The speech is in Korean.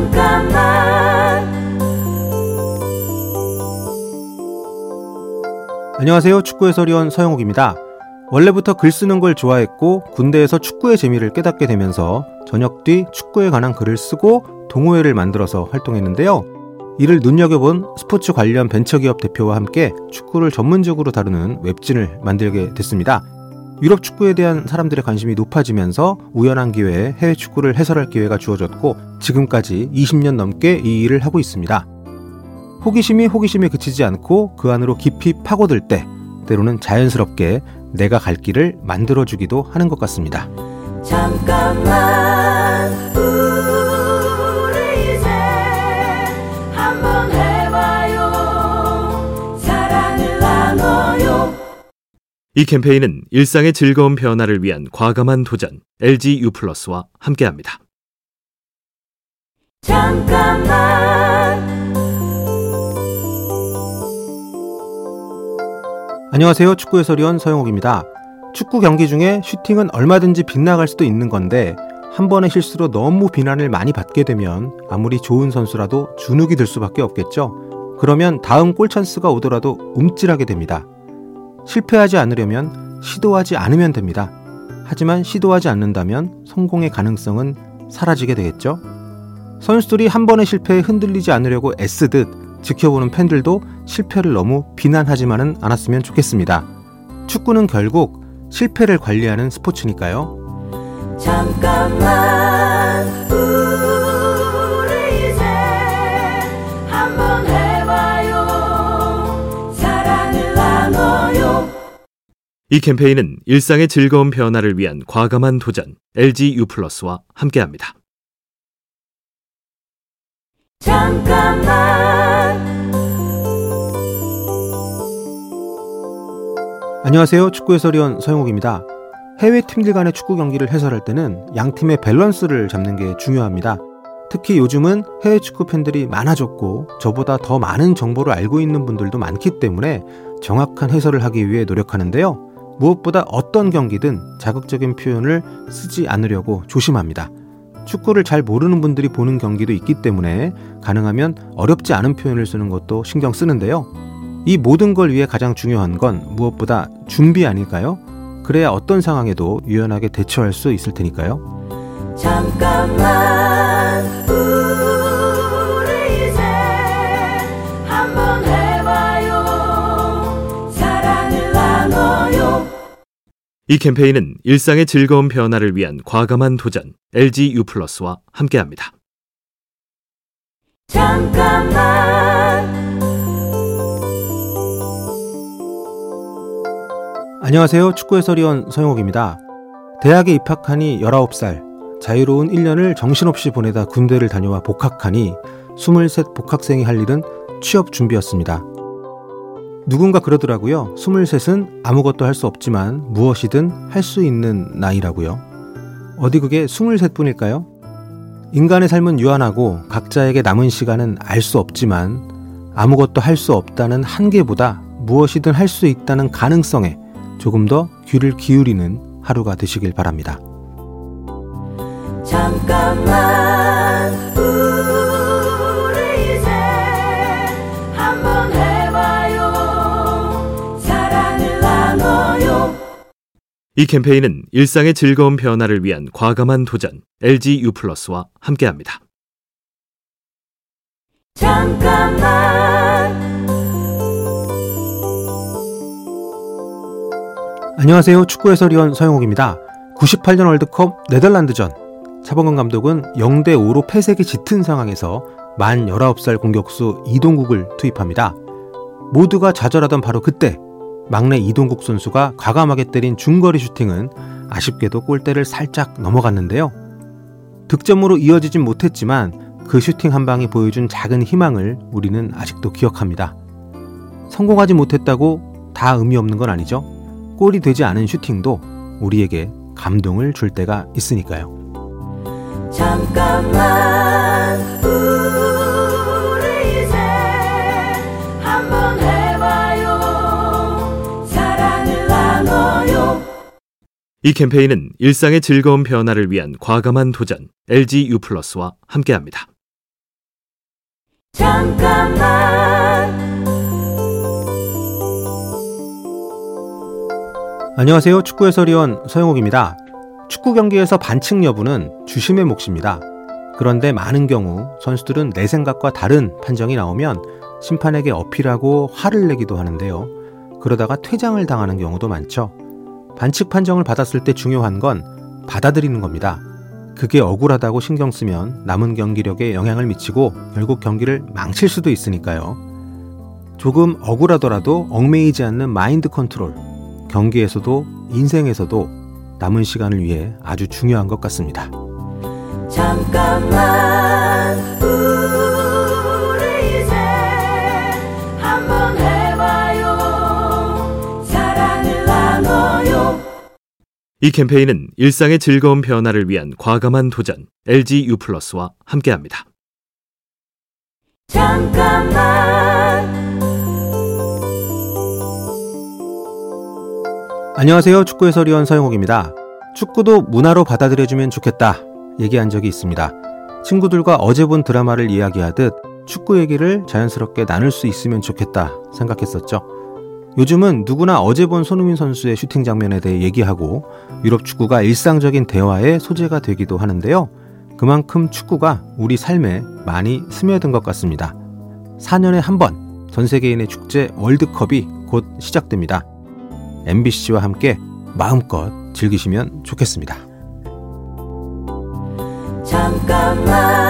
잠깐만 안녕하세요. 축구 해설위원 서영욱입니다. 원래부터 글 쓰는 걸 좋아했고 군대에서 축구의 재미를 깨닫게 되면서 저녁 뒤 축구에 관한 글을 쓰고 동호회를 만들어서 활동했는데요. 이를 눈여겨본 스포츠 관련 벤처기업 대표와 함께 축구를 전문적으로 다루는 웹진을 만들게 됐습니다. 유럽 축구에 대한 사람들의 관심이 높아지면서 우연한 기회에 해외 축구를 해설할 기회가 주어졌고 지금까지 20년 넘게 이 일을 하고 있습니다. 호기심이 호기심에 그치지 않고 그 안으로 깊이 파고들 때 때로는 자연스럽게 내가 갈 길을 만들어주기도 하는 것 같습니다. 잠깐만 이 캠페인은 일상의 즐거운 변화를 위한 과감한 도전 LG U 플러스와 함께합니다. 잠깐만 안녕하세요. 축구 해설위원 서영욱입니다. 축구 경기 중에 슈팅은 얼마든지 빗나갈 수도 있는 건데 한 번의 실수로 너무 비난을 많이 받게 되면 아무리 좋은 선수라도 주눅이 들 수밖에 없겠죠. 그러면 다음 골 찬스가 오더라도 움찔하게 됩니다. 실패하지 않으려면 시도하지 않으면 됩니다. 하지만 시도하지 않는다면 성공의 가능성은 사라지게 되겠죠. 선수들이 한 번의 실패에 흔들리지 않으려고 애쓰듯 지켜보는 팬들도 실패를 너무 비난하지만은 않았으면 좋겠습니다. 축구는 결국 실패를 관리하는 스포츠니까요. 잠깐만 이 캠페인은 일상의 즐거운 변화를 위한 과감한 도전 LG U 플러스와 함께합니다. 잠깐만 안녕하세요. 축구 해설위원 서형욱입니다. 해외 팀들 간의 축구 경기를 해설할 때는 양 팀의 밸런스를 잡는 게 중요합니다. 특히 요즘은 해외 축구 팬들이 많아졌고 저보다 더 많은 정보를 알고 있는 분들도 많기 때문에 정확한 해설을 하기 위해 노력하는데요. 무엇보다 어떤 경기든 자극적인 표현을 쓰지 않으려고 조심합니다. 축구를 잘 모르는 분들이 보는 경기도 있기 때문에 가능하면 어렵지 않은 표현을 쓰는 것도 신경 쓰는데요. 이 모든 걸 위해 가장 중요한 건 무엇보다 준비 아닐까요? 그래야 어떤 상황에도 유연하게 대처할 수 있을 테니까요. 잠깐만 이 캠페인은 일상의 즐거운 변화를 위한 과감한 도전 LG U 플러스와 함께합니다. 잠깐만 안녕하세요. 축구 해설위원 서영욱입니다. 대학에 입학하니 19살, 자유로운 1년을 정신없이 보내다 군대를 다녀와 복학하니 23 복학생이 할 일은 취업 준비였습니다. 누군가 그러더라고요. 23은 아무것도 할 수 없지만 무엇이든 할 수 있는 나이라고요. 어디 그게 23뿐일까요? 인간의 삶은 유한하고 각자에게 남은 시간은 알 수 없지만 아무것도 할 수 없다는 한계보다 무엇이든 할 수 있다는 가능성에 조금 더 귀를 기울이는 하루가 되시길 바랍니다. 잠깐만 이 캠페인은 일상의 즐거운 변화를 위한 과감한 도전 LG U 플러스와 함께합니다. 잠깐만 안녕하세요. 축구 해설위원 서영욱입니다. 98년 월드컵 네덜란드전 차범근 감독은 0대 5로 패색이 짙은 상황에서 만 19살 공격수 이동국을 투입합니다. 모두가 좌절하던 바로 그때 막내 이동국 선수가 과감하게 때린 중거리 슈팅은 아쉽게도 골대를 살짝 넘어갔는데요. 득점으로 이어지진 못했지만 그 슈팅 한 방이 보여준 작은 희망을 우리는 아직도 기억합니다. 성공하지 못했다고 다 의미 없는 건 아니죠. 골이 되지 않은 슈팅도 우리에게 감동을 줄 때가 있으니까요. 잠깐만 이 캠페인은 일상의 즐거운 변화를 위한 과감한 도전 LG U 플러스와 함께합니다. 잠깐만 안녕하세요. 축구 해설위원 서영욱입니다. 축구 경기에서 반칙 여부는 주심의 몫입니다. 그런데 많은 경우 선수들은 내 생각과 다른 판정이 나오면 심판에게 어필하고 화를 내기도 하는데요. 그러다가 퇴장을 당하는 경우도 많죠. 반칙 판정을 받았을 때 중요한 건 받아들이는 겁니다. 그게 억울하다고 신경 쓰면 남은 경기력에 영향을 미치고 결국 경기를 망칠 수도 있으니까요. 조금 억울하더라도 얽매이지 않는 마인드 컨트롤. 경기에서도 인생에서도 남은 시간을 위해 아주 중요한 것 같습니다. 잠깐만 이 캠페인은 일상의 즐거운 변화를 위한 과감한 도전 LG U 플러스와 함께합니다. 잠깐만 안녕하세요. 축구 해설위원 서영욱입니다. 축구도 문화로 받아들여주면 좋겠다 얘기한 적이 있습니다. 친구들과 어제 본 드라마를 이야기하듯 축구 얘기를 자연스럽게 나눌 수 있으면 좋겠다 생각했었죠. 요즘은 누구나 어제 본 손흥민 선수의 슈팅 장면에 대해 얘기하고 유럽 축구가 일상적인 대화의 소재가 되기도 하는데요. 그만큼 축구가 우리 삶에 많이 스며든 것 같습니다. 4년에 한 번 전 세계인의 축제 월드컵이 곧 시작됩니다. MBC와 함께 마음껏 즐기시면 좋겠습니다. 잠깐만